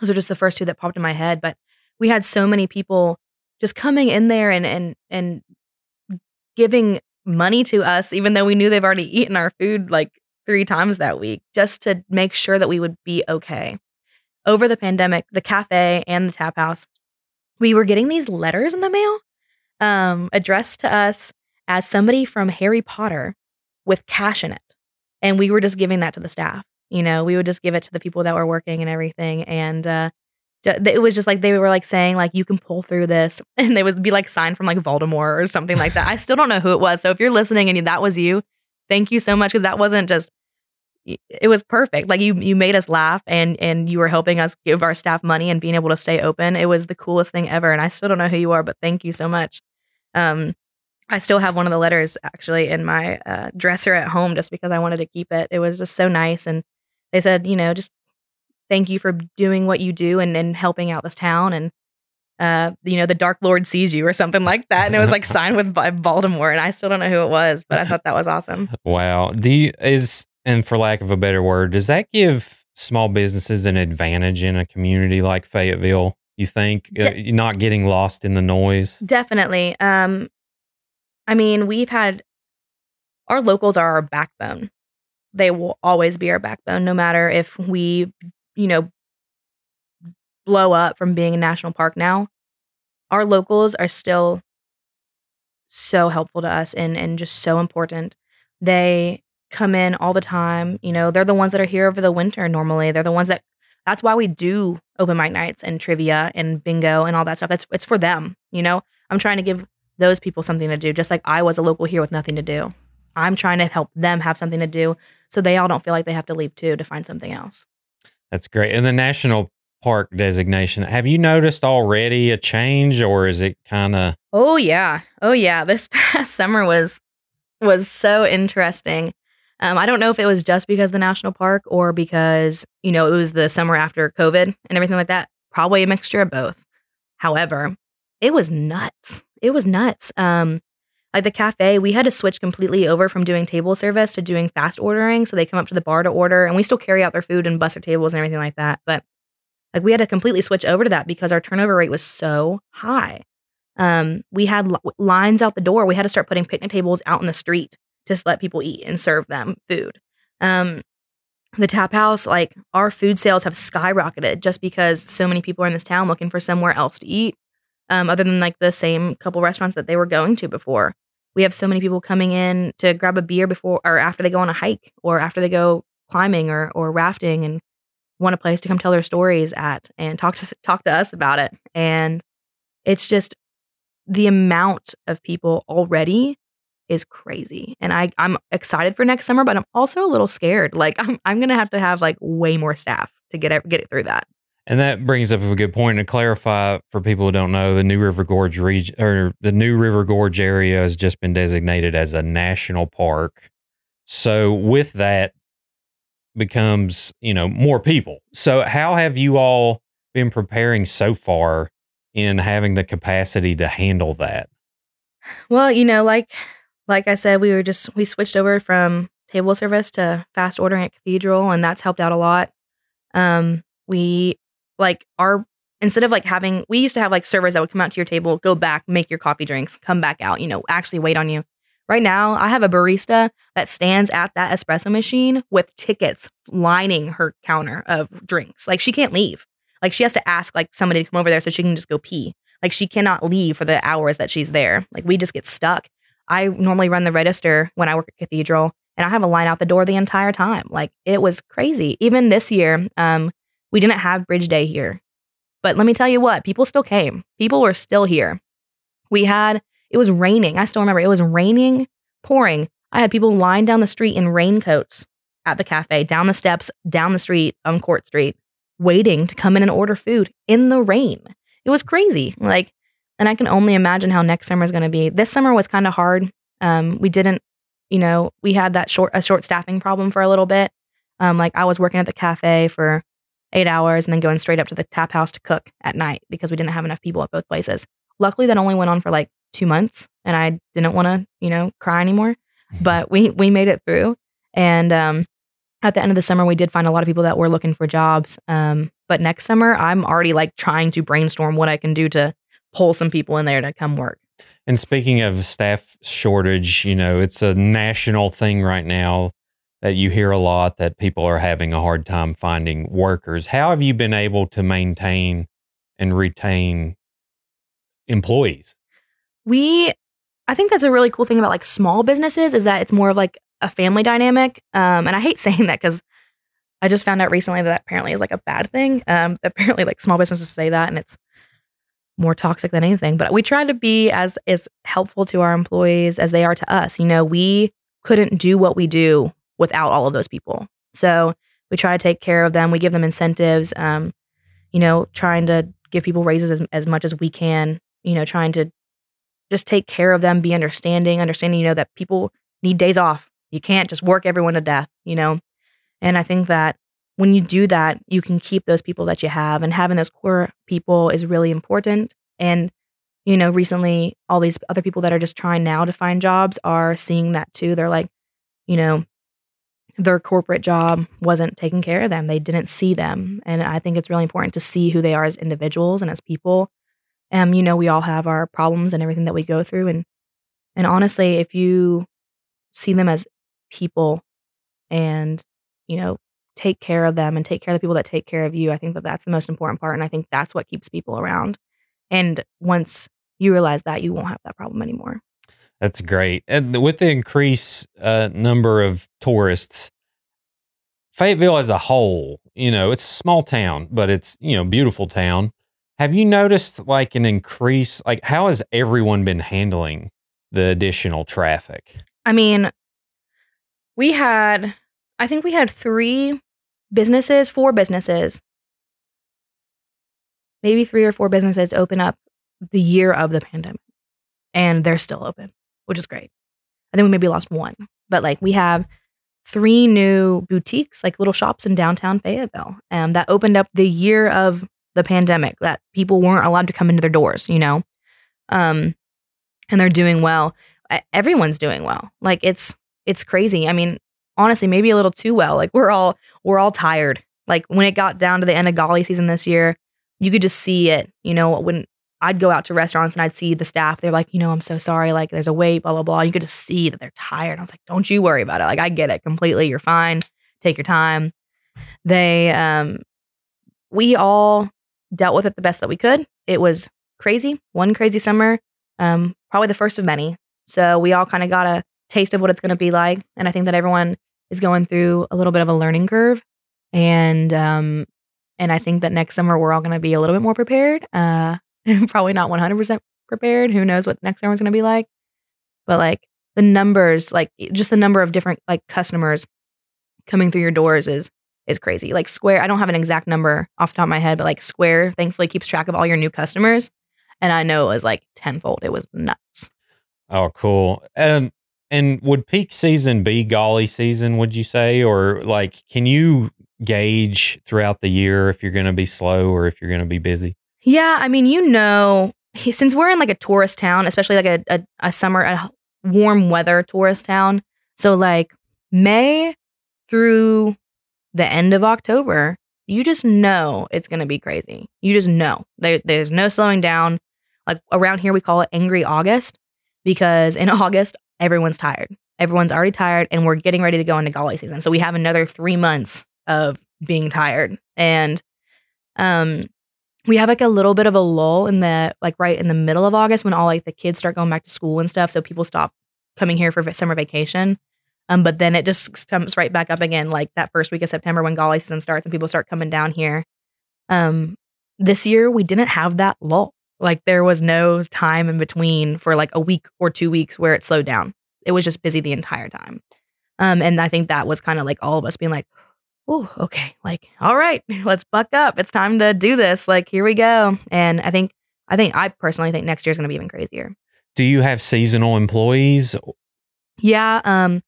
Those are just the first two that popped in my head. But we had so many people just coming in there and and and giving money to us, even though we knew they've already eaten our food like three times that week, just to make sure that we would be okay. Over the pandemic, the cafe and the tap house, we were getting these letters in the mail um, addressed to us as somebody from Harry Potter with cash in it. And we were just giving that to the staff. You know, we would just give it to the people that were working and everything. And uh, it was just like they were like saying like you can pull through this, and they would be like signed from like Voldemort or something like that. I still don't know who it was. So if you're listening and that was you, thank you so much because that wasn't just. It was perfect. Like you, you made us laugh, and and you were helping us give our staff money and being able to stay open. It was the coolest thing ever. And I still don't know who you are, but thank you so much. Um, I still have one of the letters actually in my uh, dresser at home just because I wanted to keep it. It was just so nice. And they said, you know, just thank you for doing what you do and, and helping out this town. And, uh, you know, the Dark Lord sees you or something like that. And it was like signed with by Voldemort. And I still don't know who it was, but I thought that was awesome. Wow. Do you is and for lack of a better word, does that give small businesses an advantage in a community like Fayetteville? You think uh, De- you're not getting lost in the noise? Definitely. Um, I mean, we've had our locals are our backbone. They will always be our backbone, no matter if we, you know, blow up from being a national park now. Our locals are still so helpful to us and and just so important. They come in all the time. You know, they're the ones that are here over the winter normally. They're the ones that that's why we do open mic nights and trivia and bingo and all that stuff. That's it's for them, you know. I'm trying to give those people something to do, just like I was a local here with nothing to do. I'm trying to help them have something to do so they all don't feel like they have to leave too to find something else. That's great. And the national park designation, have you noticed already a change or is it kind of Oh yeah. Oh yeah. This past summer was was so interesting. Um, I don't know if it was just because the national park or because, you know, it was the summer after COVID and everything like that. Probably a mixture of both. However, it was nuts. It was nuts. Um, like the cafe, we had to switch completely over from doing table service to doing fast ordering. So they come up to the bar to order and we still carry out their food and bus their tables and everything like that. But like we had to completely switch over to that because our turnover rate was so high. Um, we had li- lines out the door. We had to start putting picnic tables out in the street just let people eat and serve them food. Um, the tap house, like our food sales have skyrocketed just because so many people are in this town looking for somewhere else to eat, um, other than like the same couple restaurants that they were going to before. We have so many people coming in to grab a beer before or after they go on a hike or after they go climbing or or rafting and want a place to come tell their stories at and talk to talk to us about it. And it's just the amount of people already is crazy. And I I'm excited for next summer, but I'm also a little scared. Like I'm I'm gonna have to have like way more staff to get get it through that. And that brings up a good point to clarify for people who don't know, the New River Gorge region or the New River Gorge area has just been designated as a national park. So with that becomes, you know, more people. So how have you all been preparing so far in having the capacity to handle that? Well, you know, like like I said, we were just we switched over from table service to fast ordering at Cathedral, and that's helped out a lot. Um, we like our instead of like having we used to have like servers that would come out to your table, go back, make your coffee drinks, come back out, you know, actually wait on you. Right now, I have a barista that stands at that espresso machine with tickets lining her counter of drinks. Like she can't leave. Like she has to ask like somebody to come over there so she can just go pee. Like she cannot leave for the hours that she's there. Like we just get stuck. I normally run the register when I work at Cathedral, and I have a line out the door the entire time. Like it was crazy. Even this year, um, we didn't have Bridge Day here, but let me tell you what, people still came. People were still here. We had it was raining. I still remember it was raining, pouring. I had people lying down the street in raincoats at the cafe, down the steps, down the street on Court Street, waiting to come in and order food in the rain. It was crazy. Like, and I can only imagine how next summer is going to be. This summer was kind of hard. Um, we didn't, you know, we had that short a short staffing problem for a little bit. Um, like I was working at the cafe for eight hours and then going straight up to the tap house to cook at night because we didn't have enough people at both places. Luckily, that only went on for like two months, and I didn't want to, you know, cry anymore. Mm-hmm. But we we made it through, and um, at the end of the summer, we did find a lot of people that were looking for jobs. Um, but next summer, I'm already like trying to brainstorm what I can do to pull some people in there to come work. And speaking of staff shortage, you know, it's a national thing right now that you hear a lot that people are having a hard time finding workers. How have you been able to maintain and retain employees? We, I think that's a really cool thing about like small businesses is that it's more of like a family dynamic. Um, and I hate saying that because I just found out recently that, that apparently is like a bad thing. Um, apparently, like small businesses say that, and it's more toxic than anything. But we try to be as as helpful to our employees as they are to us. You know, we couldn't do what we do without all of those people. So we try to take care of them. We give them incentives. Um, you know, trying to give people raises as, as much as we can. You know, trying to just take care of them, be understanding, understanding. You know that people need days off. You can't just work everyone to death. You know, and I think that when you do that, you can keep those people that you have, and having those core people is really important. And you know, recently, all these other people that are just trying now to find jobs are seeing that too. They're like, you know, their corporate job wasn't taking care of them. They didn't see them. And I think it's really important to see who they are as individuals and as people. Um, you know, we all have our problems and everything that we go through. And and honestly, if you see them as people and, you know, take care of them and take care of the people that take care of you, I think that that's the most important part. And I think that's what keeps people around. And once you realize that, you won't have that problem anymore. That's great. And with the increased uh, number of tourists, Fayetteville as a whole, you know, it's a small town, but it's, you know, beautiful town. Have you noticed like an increase? Like, how has everyone been handling the additional traffic? I mean, we had, I think we had three businesses, four businesses, maybe three or four businesses open up the year of the pandemic, and they're still open, which is great. I think we maybe lost one, but like we have three new boutiques, like little shops in downtown Fayetteville, um, that opened up the year of the pandemic that people weren't allowed to come into their doors, you know, um, and they're doing well. Everyone's doing well. Like it's it's crazy. I mean, honestly, maybe a little too well. Like we're all we're all tired. Like when it got down to the end of Gauley season this year, you could just see it. You know, when I'd go out to restaurants and I'd see the staff, they're like, you know, I'm so sorry. Like there's a wait, blah blah blah. You could just see that they're tired. I was like, don't you worry about it. Like I get it completely. You're fine. Take your time. They um we all dealt with it the best that we could. It was crazy, one crazy summer, um, probably the first of many. So we all kind of got a taste of what it's going to be like, and I think that everyone is going through a little bit of a learning curve, and um, and I think that next summer we're all going to be a little bit more prepared. Uh, probably not 100 percent prepared. Who knows what next summer is going to be like? But like the numbers, like just the number of different like customers coming through your doors is is crazy. Like Square, I don't have an exact number off the top of my head, but like Square thankfully keeps track of all your new customers. And I know it was like tenfold. It was nuts. Oh, cool. Um, and would peak season be Gauley season, would you say? Or like, can you gauge throughout the year if you're going to be slow or if you're going to be busy? Yeah, I mean, you know, since we're in like a tourist town, especially like a, a, a summer, a warm weather tourist town. So like May through the end of October, you just know it's going to be crazy. You just know there, there's no slowing down. Like around here, we call it angry August because in August, everyone's tired. Everyone's already tired and we're getting ready to go into Gauley season. So we have another three months of being tired. And um, we have like a little bit of a lull in the like right in the middle of August when all like the kids start going back to school and stuff. So people stop coming here for summer vacation. Um, but then it just comes right back up again, like that first week of September when Gauley season starts and people start coming down here. Um, this year we didn't have that lull. Like there was no time in between for like a week or two weeks where it slowed down. it was just busy the entire time. Um, and I think that was kind of like all of us being like, oh, okay, like, all right, let's buck up. It's time to do this. Like, here we go. And I think, I think, I personally think next year is going to be even crazier. Do you have seasonal employees? Yeah. Um,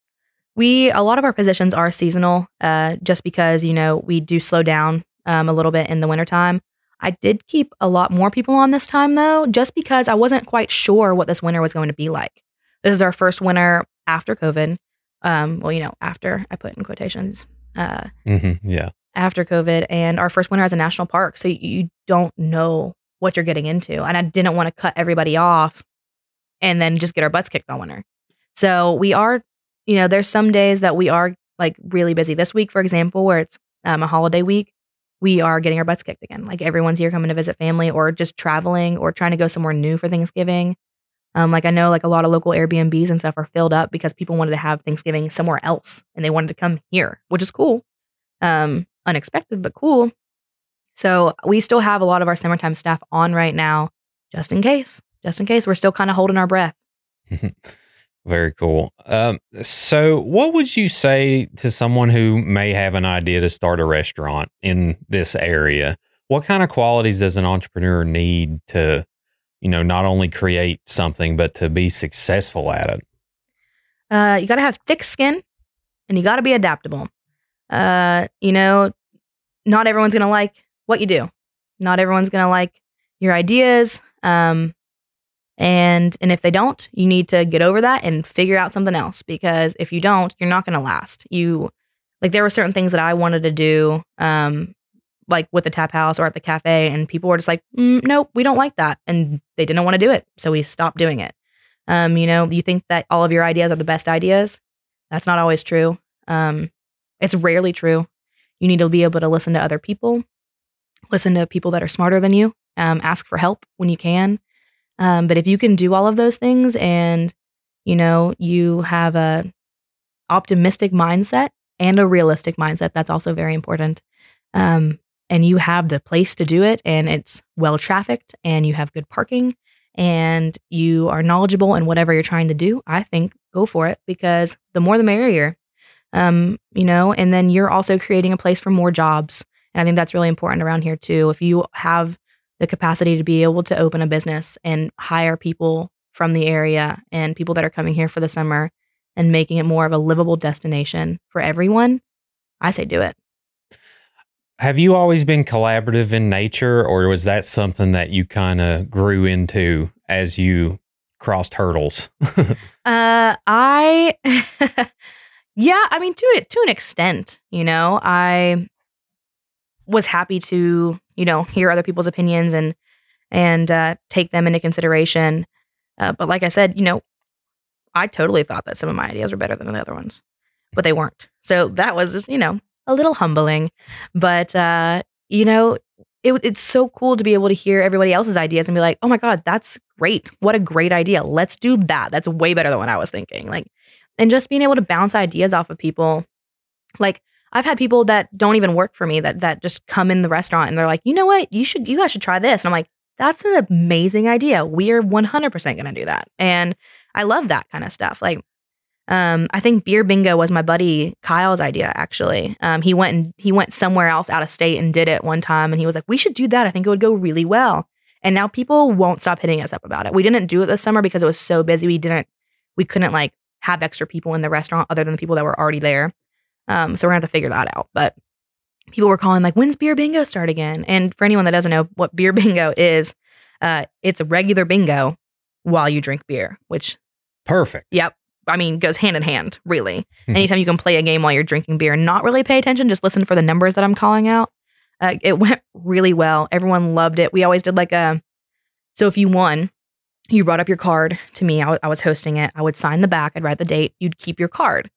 we, a lot of our positions are seasonal, uh, just because, you know, we do slow down um, a little bit in the wintertime. I did keep a lot more people on this time though, just because I wasn't quite sure what this winter was going to be like. This is our first winter after COVID. Um, well, you know, after I put in quotations, uh, Mm-hmm. Yeah. after COVID, and our first winter as a national park. So you don't know what you're getting into. And I didn't want to cut everybody off and then just get our butts kicked all winter. So we are, you know, there's some days that we are like really busy. This week, for example, where it's um, a holiday week, we are getting our butts kicked again. Like everyone's here coming to visit family or just traveling or trying to go somewhere new for Thanksgiving. Um, like I know like a lot of local Airbnbs and stuff are filled up because people wanted to have Thanksgiving somewhere else and they wanted to come here, which is cool. Um, unexpected, but cool. So we still have a lot of our summertime staff on right now, just in case. Just in case we're still kind of holding our breath. Very cool. Um, so, what would you say to someone who may have an idea to start a restaurant in this area? What kind of qualities does an entrepreneur need to, you know, not only create something but to be successful at it? Uh, you got to have thick skin and you got to be adaptable. Uh, you know, not everyone's going to like what you do. Not everyone's going to like your ideas. Um, and and if they don't, you need to get over that and figure out something else because if you don't, you're not going to last. You like there were certain things that I wanted to do um like with the tap house or at the cafe and people were just like, mm, "Nope, we don't like that." And they didn't want to do it. So we stopped doing it. Um, you know, you think that all of your ideas are the best ideas. That's not always true. Um, it's rarely true. You need to be able to listen to other people, listen to people that are smarter than you, um, ask for help when you can. Um, but if you can do all of those things and, you know, you have a optimistic mindset and a realistic mindset, that's also very important. Um, and you have the place to do it and it's well trafficked and you have good parking and you are knowledgeable in whatever you're trying to do, I think go for it because the more the merrier. Um, you know, and then you're also creating a place for more jobs. And I think that's really important around here too. If you have the capacity to be able to open a business and hire people from the area and people that are coming here for the summer and making it more of a livable destination for everyone, I say do it. Have you always been collaborative in nature, or was that something that you kind of grew into as you crossed hurdles? Uh, I, yeah, I mean, to it to an extent, you know, I was happy to, you know, hear other people's opinions and and uh, take them into consideration. Uh, but like I said, you know, I totally thought that some of my ideas were better than the other ones, but they weren't. So that was just, you know, a little humbling. But uh, you know, it, it's so cool to be able to hear everybody else's ideas and be like, oh my God, that's great. What a great idea. Let's do that. That's way better than what I was thinking. Like, and just being able to bounce ideas off of people. Like, I've had people that don't even work for me that that just come in the restaurant and they're like, you know what, you should, you guys should try this. And I'm like, that's an amazing idea. We are 100% going to do that. And I love that kind of stuff. Like, um, I think beer bingo was my buddy Kyle's idea. Actually, um, he went and he went somewhere else out of state and did it one time, and he was like, "We should do that. I think it would go really well." And now people won't stop hitting us up about it. We didn't do it this summer because it was so busy. We didn't, we couldn't like have extra people in the restaurant other than the people that were already there. Um, so we're gonna have to figure that out. But people were calling like, "When's beer bingo start again?" And for anyone that doesn't know what beer bingo is, uh, it's a regular bingo while you drink beer, which Perfect. Yep. I mean, goes hand in hand, really. Mhm. Anytime you can play a game while you're drinking beer and not really pay attention, just listen for the numbers that I'm calling out. Uh, it went really well. Everyone loved it. We always did like a, so if you won, you brought up your card to me. I was hosting it. I would sign the back. I'd write the date. You'd keep your card.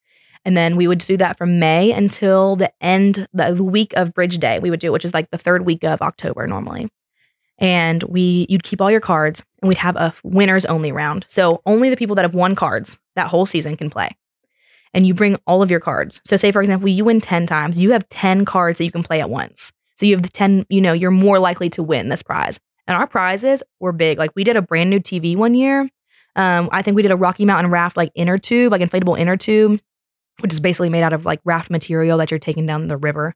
And then we would do that from May until the end, the, the week of Bridge Day. We would do it, which is like the third week of October normally. And we, you'd keep all your cards and we'd have a winners only round. So only the people that have won cards that whole season can play. And you bring all of your cards. So say for example, you win 10 times, you have 10 cards that you can play at once. So you have the 10, you know, you're more likely to win this prize. And our prizes were big. Like we did a brand new TV one year. Um, I think we did a Rocky Mountain raft like inner tube, like inflatable inner tube, which is basically made out of like raft material that you're taking down the river.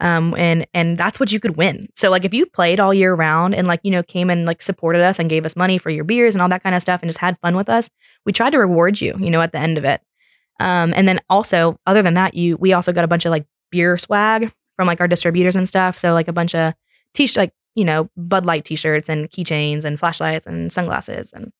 Um, and and that's what you could win. So like if you played all year round and like you know came and like supported us and gave us money for your beers and all that kind of stuff and just had fun with us, we tried to reward you, you know, at the end of it. Um, and then also other than that, you we also got a bunch of like beer swag from like our distributors and stuff. So like a bunch of t like you know Bud Light t-shirts and keychains and flashlights and sunglasses and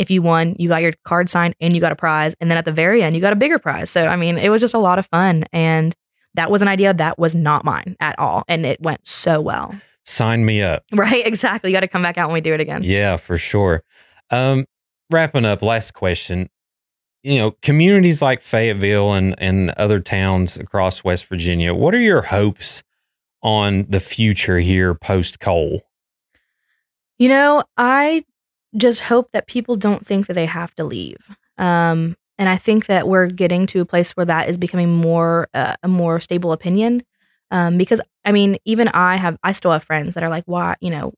if you won, you got your card signed and you got a prize. And then at the very end, you got a bigger prize. So, I mean, it was just a lot of fun. And that was an idea that was not mine at all. And it went so well. Sign me up. Right. Exactly. You got to come back out when we do it again. Yeah, for sure. Um, wrapping up, last question. You know, communities like Fayetteville and, and other towns across West Virginia, what are your hopes on the future here post coal? You know, I just hope that people don't think that they have to leave. Um, and I think that we're getting to a place where that is becoming more uh, a more stable opinion. Um, because I mean, even I have I still have friends that are like, why, you know,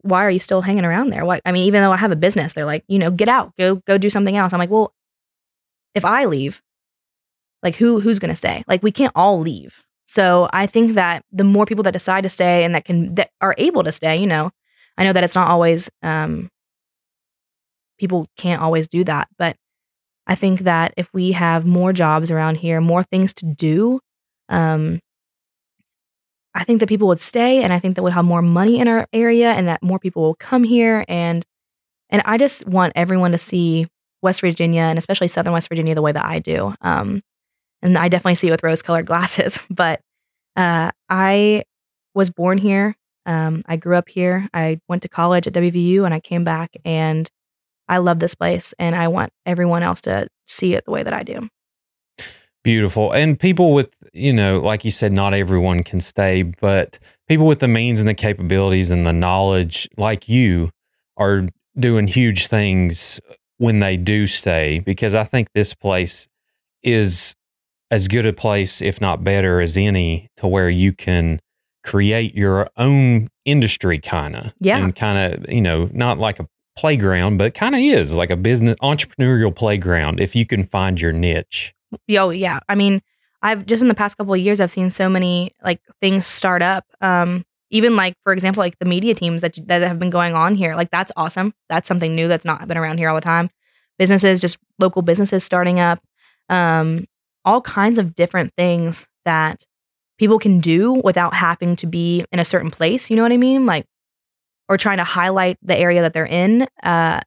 why are you still hanging around there? Why? I mean, even though I have a business, they're like, you know, get out, go go do something else. I'm like, well, if I leave, like who who's gonna stay? Like we can't all leave. So I think that the more people that decide to stay and that can that are able to stay, you know, I know that it's not always um, people can't always do that. But I think that if we have more jobs around here, more things to do, um, I think that people would stay, and I think that we'll have more money in our area, and that more people will come here. And and I just want everyone to see West Virginia, and especially Southern West Virginia, the way that I do. Um, and I definitely see it with rose-colored glasses. But uh, I was born here. Um, I grew up here. I went to college at WVU, and I came back and I love this place and I want everyone else to see it the way that I do. Beautiful. And people with, you know, like you said, not everyone can stay, but people with the means and the capabilities and the knowledge, like you, are doing huge things when they do stay because I think this place is as good a place, if not better, as any to where you can create your own industry kind of. Yeah. And kind of, you know, not like a playground, but it kind of is like a business entrepreneurial playground if you can find your niche. Yo, yeah. I mean, I've just in the past couple of years, I've seen so many like things start up. Um, even like for example, like the media teams that that have been going on here. Like that's awesome. That's something new that's not been around here all the time. Businesses, just local businesses starting up. Um, all kinds of different things that people can do without having to be in a certain place. You know what I mean? Like or trying to highlight the area that they're in. Uh,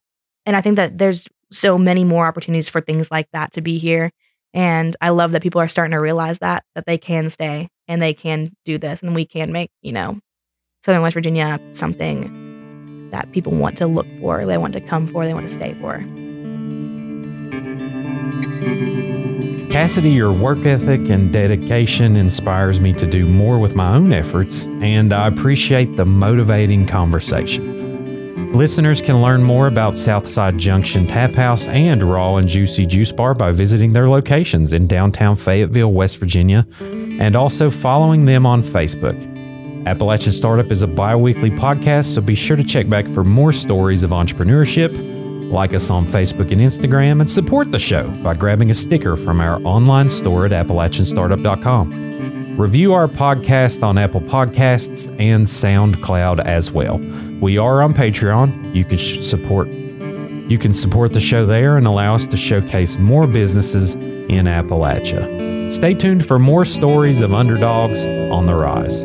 and I think that there's so many more opportunities for things like that to be here. And I love that people are starting to realize that that they can stay and they can do this and we can make, you know, Southern West Virginia something that people want to look for, they want to come for, they want to stay for. Cassidy, your work ethic and dedication inspires me to do more with my own efforts, and I appreciate the motivating conversation. Listeners can learn more about Southside Junction Tap House and Raw and Juicy Juice Bar by visiting their locations in downtown Fayetteville, West Virginia, and also following them on Facebook. Appalachian Startup is a bi weekly podcast, so be sure to check back for more stories of entrepreneurship like us on Facebook and Instagram, and support the show by grabbing a sticker from our online store at AppalachianStartup.com. Review our podcast on Apple Podcasts and SoundCloud as well. We are on Patreon. You can support you can support the show there and allow us to showcase more businesses in Appalachia. Stay tuned for more stories of underdogs on the rise.